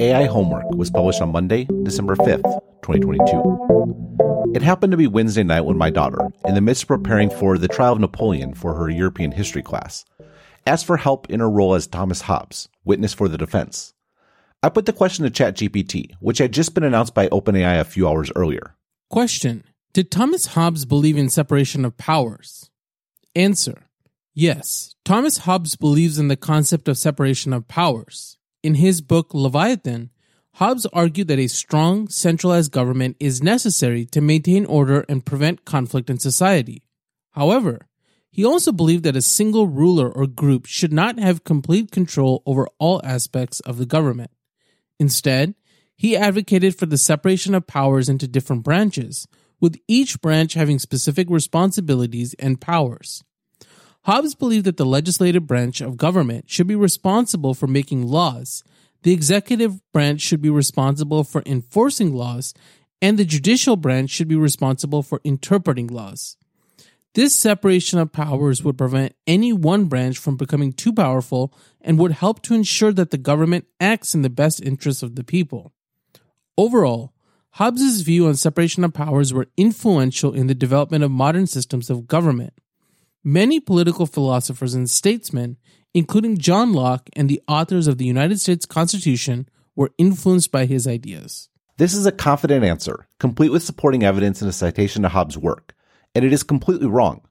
AI Homework was published on Monday, December 5th, 2022. It happened to be Wednesday night when my daughter, in the midst of preparing for the trial of Napoleon for her European history class, asked for help in her role as Thomas Hobbes, witness for the defense. I put the question to ChatGPT, which had just been announced by OpenAI a few hours earlier. Question Did Thomas Hobbes believe in separation of powers? Answer Yes, Thomas Hobbes believes in the concept of separation of powers. In his book Leviathan, Hobbes argued that a strong, centralized government is necessary to maintain order and prevent conflict in society. However, he also believed that a single ruler or group should not have complete control over all aspects of the government. Instead, he advocated for the separation of powers into different branches, with each branch having specific responsibilities and powers. Hobbes believed that the legislative branch of government should be responsible for making laws, the executive branch should be responsible for enforcing laws, and the judicial branch should be responsible for interpreting laws. This separation of powers would prevent any one branch from becoming too powerful and would help to ensure that the government acts in the best interests of the people. Overall, Hobbes's view on separation of powers were influential in the development of modern systems of government. Many political philosophers and statesmen, including John Locke and the authors of the United States Constitution, were influenced by his ideas. This is a confident answer, complete with supporting evidence and a citation to Hobbes' work, and it is completely wrong.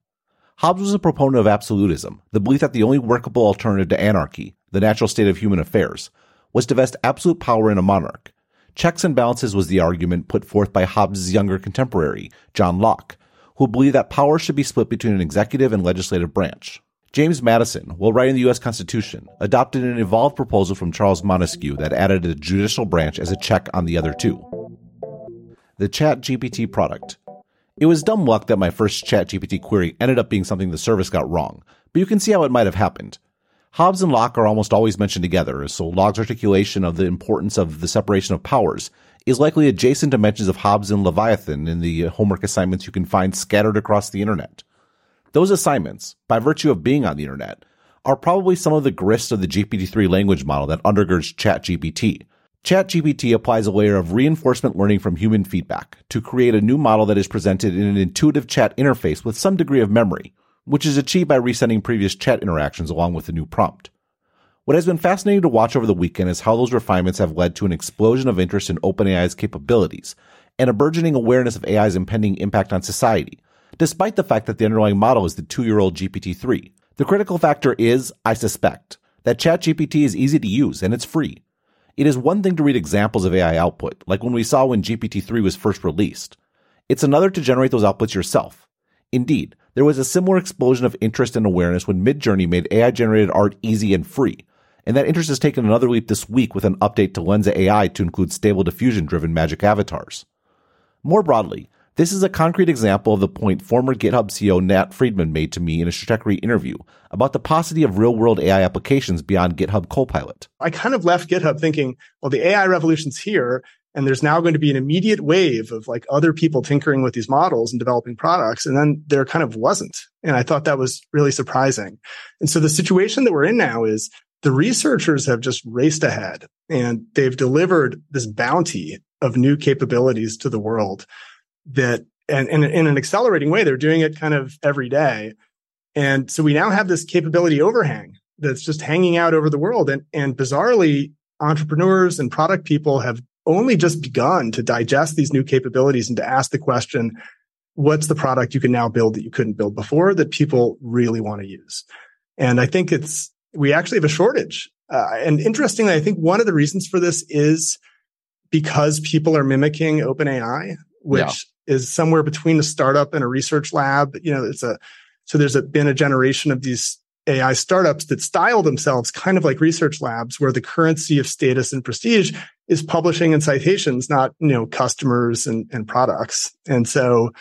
Hobbes was a proponent of absolutism, the belief that the only workable alternative to anarchy, the natural state of human affairs, was to vest absolute power in a monarch. Checks and balances was the argument put forth by Hobbes' younger contemporary, John Locke, who believe that power should be split between an executive and legislative branch. James Madison, while writing the U.S. Constitution, adopted an evolved proposal from Charles Montesquieu that added a judicial branch as a check on the other two. The ChatGPT product. It was dumb luck that my first ChatGPT query ended up being something the service got wrong, but you can see how it might have happened. Hobbes and Locke are almost always mentioned together, so Locke's articulation of the importance of the separation of powers is likely adjacent to mentions of Hobbes and Leviathan in the uh, homework assignments you can find scattered across the internet. Those assignments, by virtue of being on the internet, are probably some of the grist of the GPT-3 language model that undergirds ChatGPT. ChatGPT applies a layer of reinforcement learning from human feedback to create a new model that is presented in an intuitive chat interface with some degree of memory, which is achieved by resending previous chat interactions along with a new prompt. What has been fascinating to watch over the weekend is how those refinements have led to an explosion of interest in OpenAI's capabilities and a burgeoning awareness of AI's impending impact on society, despite the fact that the underlying model is the two year old GPT-3. The critical factor is, I suspect, that ChatGPT is easy to use and it's free. It is one thing to read examples of AI output, like when we saw when GPT-3 was first released. It's another to generate those outputs yourself. Indeed, there was a similar explosion of interest and awareness when Midjourney made AI generated art easy and free, and that interest has taken another leap this week with an update to Lensa AI to include stable diffusion driven magic avatars. More broadly, this is a concrete example of the point former GitHub CEO Nat Friedman made to me in a Stratechery interview about the paucity of real world AI applications beyond GitHub Copilot. I kind of left GitHub thinking, well, the AI revolution's here. And there's now going to be an immediate wave of like other people tinkering with these models and developing products. And then there kind of wasn't. And I thought that was really surprising. And so the situation that we're in now is the researchers have just raced ahead and they've delivered this bounty of new capabilities to the world that and, and in an accelerating way they're doing it kind of every day. And so we now have this capability overhang that's just hanging out over the world. And and bizarrely entrepreneurs and product people have only just begun to digest these new capabilities and to ask the question what's the product you can now build that you couldn't build before that people really want to use? And i think it's we actually have a shortage. Uh, and interestingly, I think one of the reasons for this is because people are mimicking OpenAI, which yeah. is somewhere between a startup and a research lab. You know, it's a, so there's a, been a generation of these AI startups that style themselves kind of like research labs where the currency of status and prestige is publishing and citations, not, you know, customers and, and products. And so,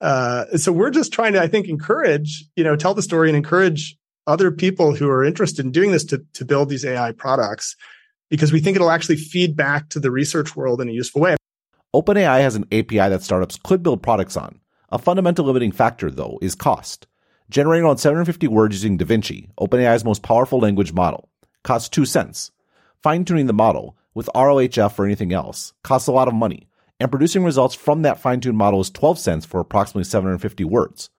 uh, so we're just trying to, I think, encourage, you know, tell the story and encourage other people who are interested in doing this to, to build these AI products because we think it'll actually feed back to the research world in a useful way. OpenAI has an API that startups could build products on. A fundamental limiting factor, though, is cost. Generating around 750 words using DaVinci, OpenAI's most powerful language model, costs 2 cents. Fine tuning the model, with RLHF or anything else costs a lot of money, and producing results from that fine tuned model is 12 cents for approximately 750 words.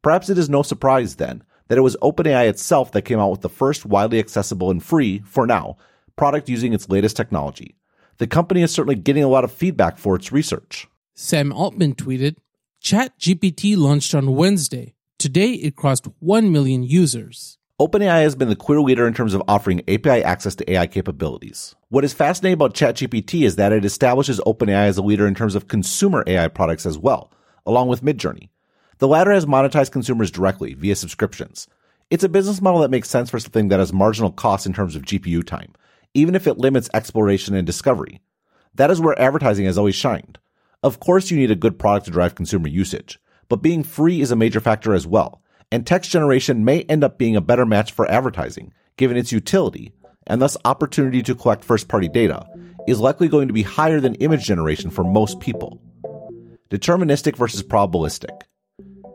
Perhaps it is no surprise then that it was OpenAI itself that came out with the first widely accessible and free, for now, product using its latest technology. The company is certainly getting a lot of feedback for its research. Sam Altman tweeted ChatGPT launched on Wednesday. Today it crossed 1 million users. OpenAI has been the clear leader in terms of offering API access to AI capabilities. What is fascinating about ChatGPT is that it establishes OpenAI as a leader in terms of consumer AI products as well, along with Midjourney. The latter has monetized consumers directly via subscriptions. It's a business model that makes sense for something that has marginal costs in terms of GPU time, even if it limits exploration and discovery. That is where advertising has always shined. Of course, you need a good product to drive consumer usage, but being free is a major factor as well, and text generation may end up being a better match for advertising, given its utility, and thus opportunity to collect first party data, is likely going to be higher than image generation for most people. Deterministic versus probabilistic.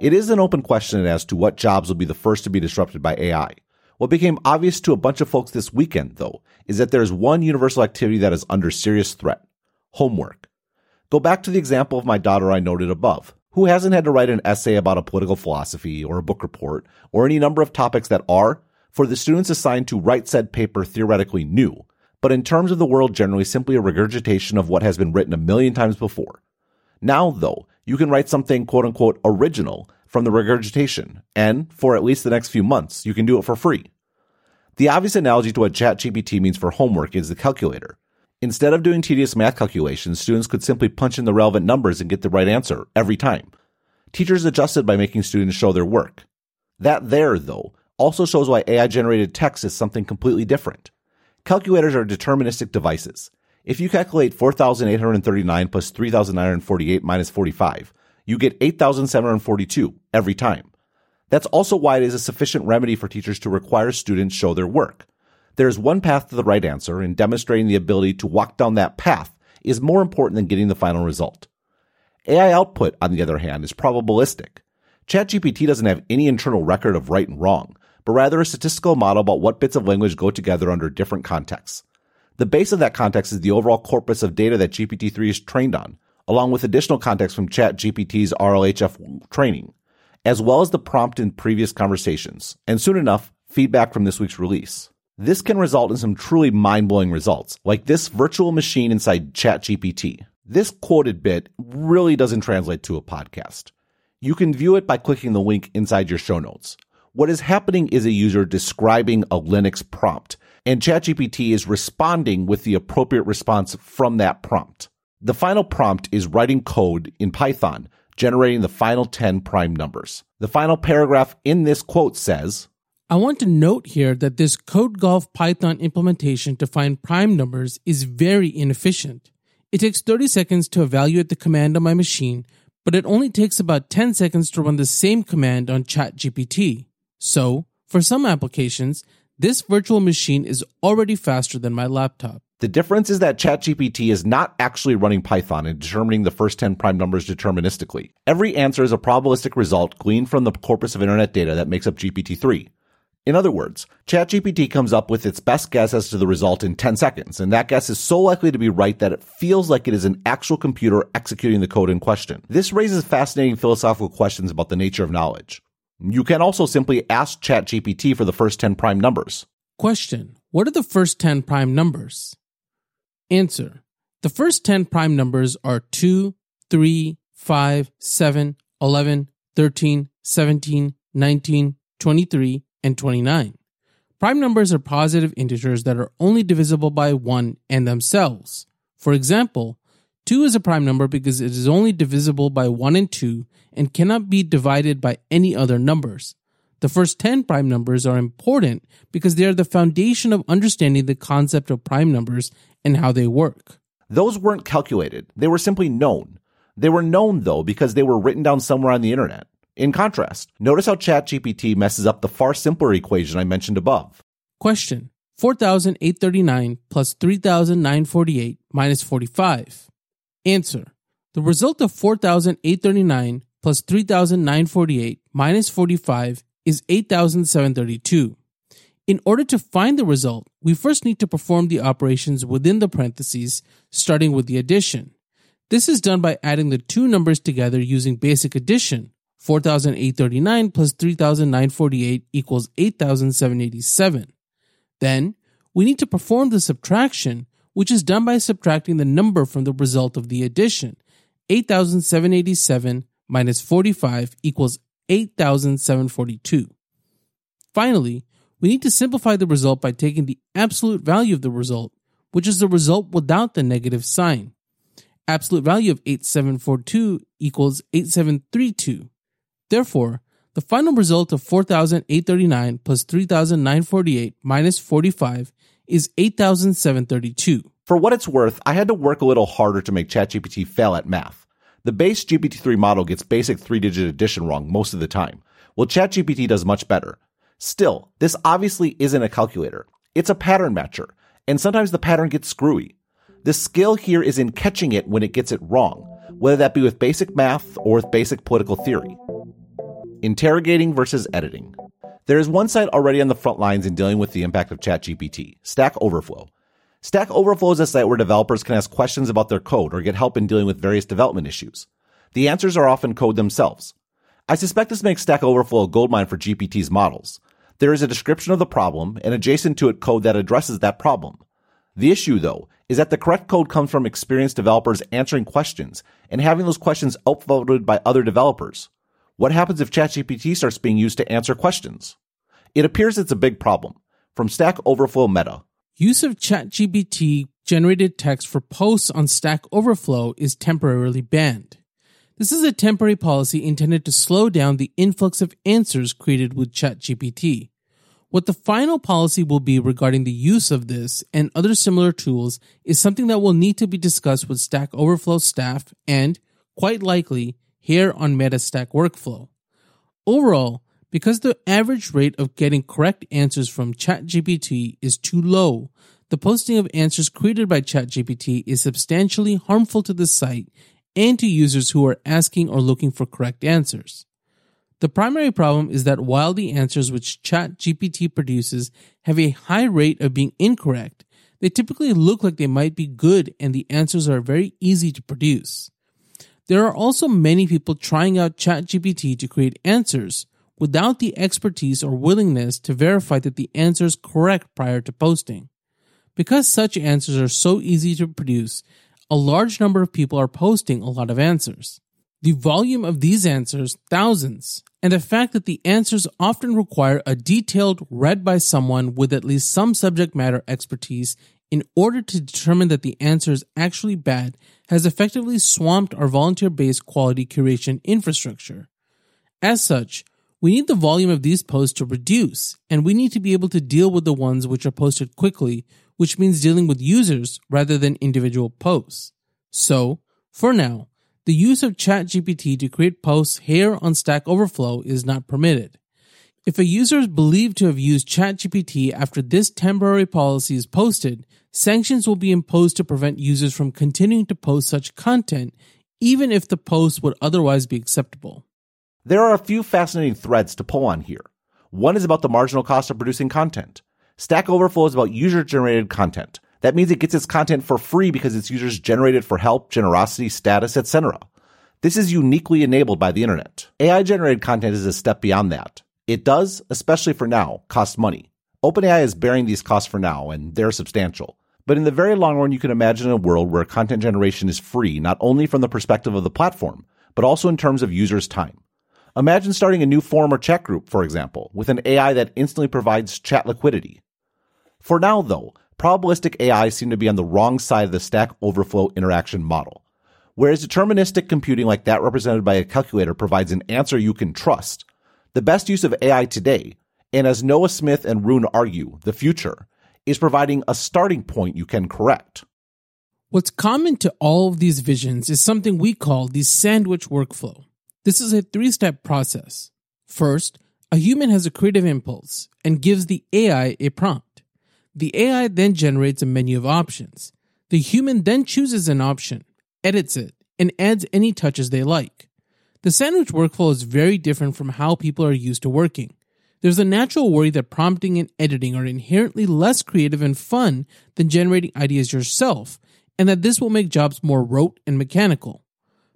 It is an open question as to what jobs will be the first to be disrupted by AI. What became obvious to a bunch of folks this weekend, though, is that there is one universal activity that is under serious threat homework. Go back to the example of my daughter I noted above, who hasn't had to write an essay about a political philosophy or a book report or any number of topics that are, for the students assigned to write said paper, theoretically new, but in terms of the world generally simply a regurgitation of what has been written a million times before. Now, though, you can write something quote unquote original from the regurgitation, and for at least the next few months, you can do it for free. The obvious analogy to what ChatGPT means for homework is the calculator. Instead of doing tedious math calculations, students could simply punch in the relevant numbers and get the right answer every time. Teachers adjusted by making students show their work. That there, though, also shows why AI generated text is something completely different. Calculators are deterministic devices. If you calculate 4,839 plus 3,948 minus 45, you get 8,742 every time. That's also why it is a sufficient remedy for teachers to require students show their work. There is one path to the right answer, and demonstrating the ability to walk down that path is more important than getting the final result. AI output, on the other hand, is probabilistic. ChatGPT doesn't have any internal record of right and wrong, but rather a statistical model about what bits of language go together under different contexts. The base of that context is the overall corpus of data that GPT-3 is trained on, along with additional context from ChatGPT's RLHF training, as well as the prompt in previous conversations, and soon enough, feedback from this week's release. This can result in some truly mind blowing results, like this virtual machine inside ChatGPT. This quoted bit really doesn't translate to a podcast. You can view it by clicking the link inside your show notes. What is happening is a user describing a Linux prompt, and ChatGPT is responding with the appropriate response from that prompt. The final prompt is writing code in Python, generating the final 10 prime numbers. The final paragraph in this quote says, I want to note here that this CodeGolf Python implementation to find prime numbers is very inefficient. It takes 30 seconds to evaluate the command on my machine, but it only takes about 10 seconds to run the same command on ChatGPT. So, for some applications, this virtual machine is already faster than my laptop. The difference is that ChatGPT is not actually running Python and determining the first 10 prime numbers deterministically. Every answer is a probabilistic result gleaned from the corpus of internet data that makes up GPT-3. In other words, ChatGPT comes up with its best guess as to the result in 10 seconds, and that guess is so likely to be right that it feels like it is an actual computer executing the code in question. This raises fascinating philosophical questions about the nature of knowledge. You can also simply ask ChatGPT for the first 10 prime numbers. Question What are the first 10 prime numbers? Answer The first 10 prime numbers are 2, 3, 5, 7, 11, 13, 17, 19, 23, and 29. Prime numbers are positive integers that are only divisible by 1 and themselves. For example, 2 is a prime number because it is only divisible by 1 and 2 and cannot be divided by any other numbers. The first 10 prime numbers are important because they are the foundation of understanding the concept of prime numbers and how they work. Those weren't calculated, they were simply known. They were known, though, because they were written down somewhere on the internet. In contrast, notice how ChatGPT messes up the far simpler equation I mentioned above. Question 4,839 plus 3,948 minus 45. Answer. The result of 4,839 plus 3,948 minus 45 is 8,732. In order to find the result, we first need to perform the operations within the parentheses, starting with the addition. This is done by adding the two numbers together using basic addition. 4,839 plus 3,948 equals 8,787. Then, we need to perform the subtraction, which is done by subtracting the number from the result of the addition. 8,787 minus 45 equals 8,742. Finally, we need to simplify the result by taking the absolute value of the result, which is the result without the negative sign absolute value of 8742 equals 8732. Therefore, the final result of 4,839 plus 3,948 minus 45 is 8,732. For what it's worth, I had to work a little harder to make ChatGPT fail at math. The base GPT-3 model gets basic three-digit addition wrong most of the time, while ChatGPT does much better. Still, this obviously isn't a calculator. It's a pattern matcher, and sometimes the pattern gets screwy. The skill here is in catching it when it gets it wrong, whether that be with basic math or with basic political theory. Interrogating versus editing. There is one site already on the front lines in dealing with the impact of ChatGPT, Stack Overflow. Stack Overflow is a site where developers can ask questions about their code or get help in dealing with various development issues. The answers are often code themselves. I suspect this makes Stack Overflow a goldmine for GPT's models. There is a description of the problem and adjacent to it code that addresses that problem. The issue, though, is that the correct code comes from experienced developers answering questions and having those questions upvoted by other developers. What happens if ChatGPT starts being used to answer questions? It appears it's a big problem. From Stack Overflow Meta. Use of ChatGPT generated text for posts on Stack Overflow is temporarily banned. This is a temporary policy intended to slow down the influx of answers created with ChatGPT. What the final policy will be regarding the use of this and other similar tools is something that will need to be discussed with Stack Overflow staff and, quite likely, here on Meta Stack Overflow. Overall, because the average rate of getting correct answers from ChatGPT is too low, the posting of answers created by ChatGPT is substantially harmful to the site and to users who are asking or looking for correct answers. The primary problem is that while the answers which ChatGPT produces have a high rate of being incorrect, they typically look like they might be good and the answers are very easy to produce. There are also many people trying out ChatGPT to create answers without the expertise or willingness to verify that the answer is correct prior to posting. Because such answers are so easy to produce, a large number of people are posting a lot of answers. The volume of these answers, thousands, and the fact that the answers often require a detailed read by someone with at least some subject matter expertise in order to determine that the answer is actually bad has effectively swamped our volunteer based quality curation infrastructure. As such, we need the volume of these posts to reduce, and we need to be able to deal with the ones which are posted quickly, which means dealing with users rather than individual posts. So, for now, the use of ChatGPT to create posts here on Stack Overflow is not permitted. If a user is believed to have used ChatGPT after this temporary policy is posted, sanctions will be imposed to prevent users from continuing to post such content, even if the post would otherwise be acceptable. There are a few fascinating threads to pull on here. One is about the marginal cost of producing content. Stack Overflow is about user generated content. That means it gets its content for free because its users generate it for help, generosity, status, etc. This is uniquely enabled by the internet. AI generated content is a step beyond that. It does, especially for now, cost money. OpenAI is bearing these costs for now, and they're substantial. But in the very long run, you can imagine a world where content generation is free, not only from the perspective of the platform, but also in terms of users' time. Imagine starting a new forum or chat group, for example, with an AI that instantly provides chat liquidity. For now, though, probabilistic AI seem to be on the wrong side of the Stack Overflow interaction model. Whereas deterministic computing like that represented by a calculator provides an answer you can trust, the best use of AI today, and as Noah Smith and roon argue, the future, is providing a starting point you can correct. What's common to all of these visions is something we call the sandwich workflow. This is a three step process. First, a human has a creative impulse and gives the AI a prompt. The AI then generates a menu of options. The human then chooses an option, edits it, and adds any touches they like. The sandwich workflow is very different from how people are used to working. There's a natural worry that prompting and editing are inherently less creative and fun than generating ideas yourself, and that this will make jobs more rote and mechanical.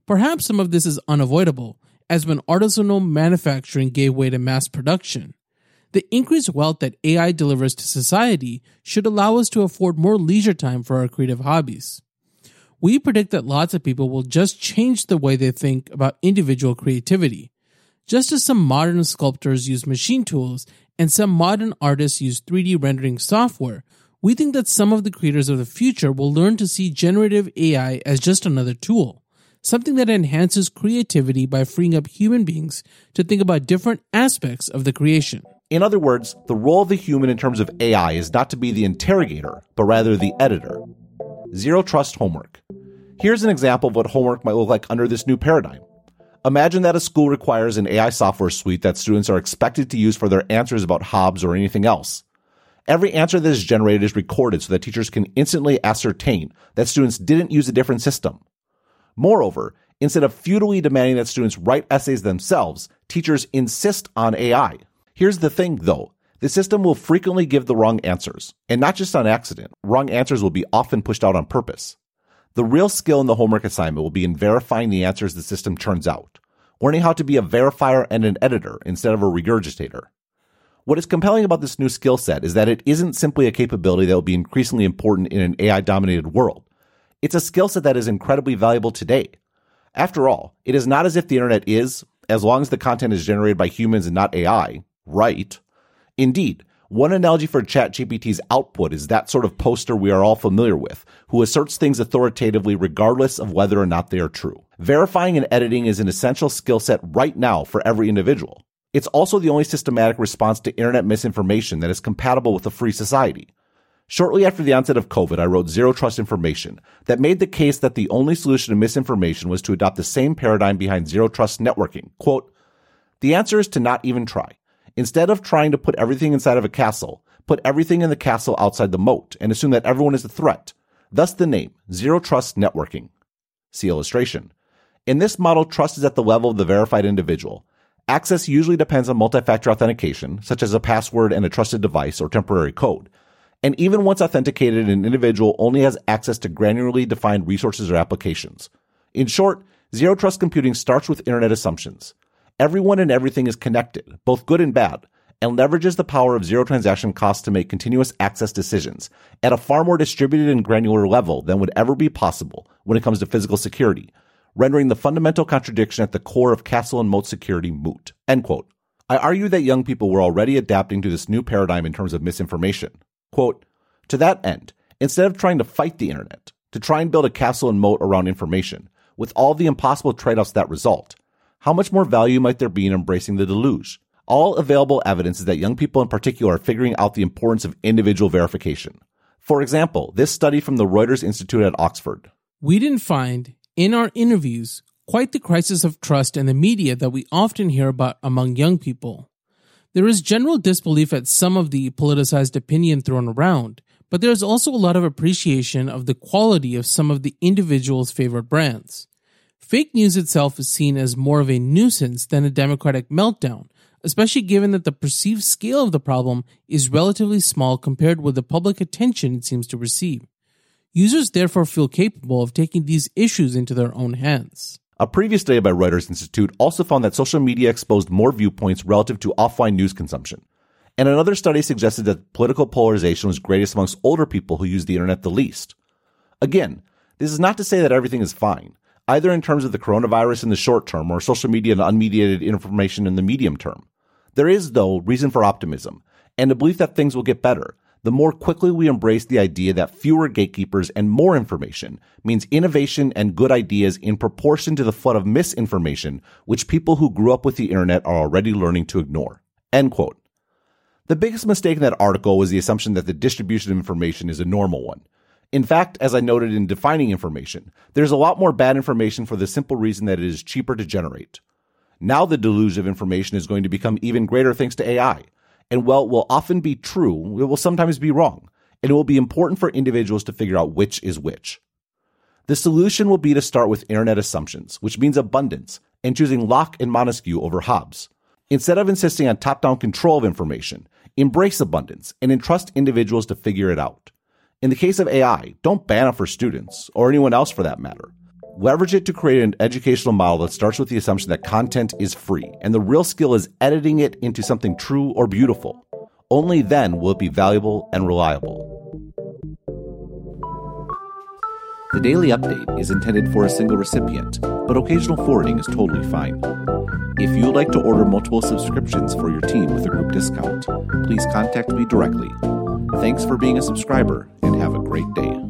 Perhaps some of this is unavoidable, as when artisanal manufacturing gave way to mass production. The increased wealth that AI delivers to society should allow us to afford more leisure time for our creative hobbies. We predict that lots of people will just change the way they think about individual creativity. Just as some modern sculptors use machine tools and some modern artists use 3D rendering software, we think that some of the creators of the future will learn to see generative AI as just another tool, something that enhances creativity by freeing up human beings to think about different aspects of the creation. In other words, the role of the human in terms of AI is not to be the interrogator, but rather the editor. Zero trust homework. Here's an example of what homework might look like under this new paradigm. Imagine that a school requires an AI software suite that students are expected to use for their answers about Hobbes or anything else. Every answer that is generated is recorded so that teachers can instantly ascertain that students didn't use a different system. Moreover, instead of futilely demanding that students write essays themselves, teachers insist on AI. Here's the thing though. The system will frequently give the wrong answers, and not just on accident. Wrong answers will be often pushed out on purpose. The real skill in the homework assignment will be in verifying the answers the system turns out, learning how to be a verifier and an editor instead of a regurgitator. What is compelling about this new skill set is that it isn't simply a capability that will be increasingly important in an AI dominated world. It's a skill set that is incredibly valuable today. After all, it is not as if the internet is, as long as the content is generated by humans and not AI, right. Indeed, one analogy for ChatGPT's output is that sort of poster we are all familiar with, who asserts things authoritatively regardless of whether or not they are true. Verifying and editing is an essential skill set right now for every individual. It's also the only systematic response to internet misinformation that is compatible with a free society. Shortly after the onset of COVID, I wrote Zero Trust Information that made the case that the only solution to misinformation was to adopt the same paradigm behind zero trust networking. Quote, the answer is to not even try. Instead of trying to put everything inside of a castle, put everything in the castle outside the moat and assume that everyone is a threat. Thus the name, Zero Trust Networking. See illustration. In this model, trust is at the level of the verified individual. Access usually depends on multi-factor authentication, such as a password and a trusted device or temporary code. And even once authenticated, an individual only has access to granularly defined resources or applications. In short, zero trust computing starts with internet assumptions. Everyone and everything is connected, both good and bad, and leverages the power of zero transaction costs to make continuous access decisions at a far more distributed and granular level than would ever be possible when it comes to physical security, rendering the fundamental contradiction at the core of castle and moat security moot. End quote. I argue that young people were already adapting to this new paradigm in terms of misinformation. Quote, to that end, instead of trying to fight the internet, to try and build a castle and moat around information, with all the impossible trade-offs that result, how much more value might there be in embracing the deluge? All available evidence is that young people in particular are figuring out the importance of individual verification. For example, this study from the Reuters Institute at Oxford. We didn't find, in our interviews, quite the crisis of trust in the media that we often hear about among young people. There is general disbelief at some of the politicized opinion thrown around, but there is also a lot of appreciation of the quality of some of the individual's favorite brands. Fake news itself is seen as more of a nuisance than a democratic meltdown, especially given that the perceived scale of the problem is relatively small compared with the public attention it seems to receive. Users therefore feel capable of taking these issues into their own hands. A previous study by Reuters Institute also found that social media exposed more viewpoints relative to offline news consumption. And another study suggested that political polarization was greatest amongst older people who use the internet the least. Again, this is not to say that everything is fine either in terms of the coronavirus in the short term or social media and unmediated information in the medium term. There is, though, reason for optimism and a belief that things will get better the more quickly we embrace the idea that fewer gatekeepers and more information means innovation and good ideas in proportion to the flood of misinformation which people who grew up with the internet are already learning to ignore. End quote. The biggest mistake in that article was the assumption that the distribution of information is a normal one. In fact, as I noted in defining information, there's a lot more bad information for the simple reason that it is cheaper to generate. Now the deluge of information is going to become even greater thanks to AI. And while it will often be true, it will sometimes be wrong. And it will be important for individuals to figure out which is which. The solution will be to start with internet assumptions, which means abundance, and choosing Locke and Montesquieu over Hobbes. Instead of insisting on top down control of information, embrace abundance and entrust individuals to figure it out. In the case of AI, don't ban it for students, or anyone else for that matter. Leverage it to create an educational model that starts with the assumption that content is free, and the real skill is editing it into something true or beautiful. Only then will it be valuable and reliable. The daily update is intended for a single recipient, but occasional forwarding is totally fine. If you would like to order multiple subscriptions for your team with a group discount, please contact me directly. Thanks for being a subscriber and have a great day.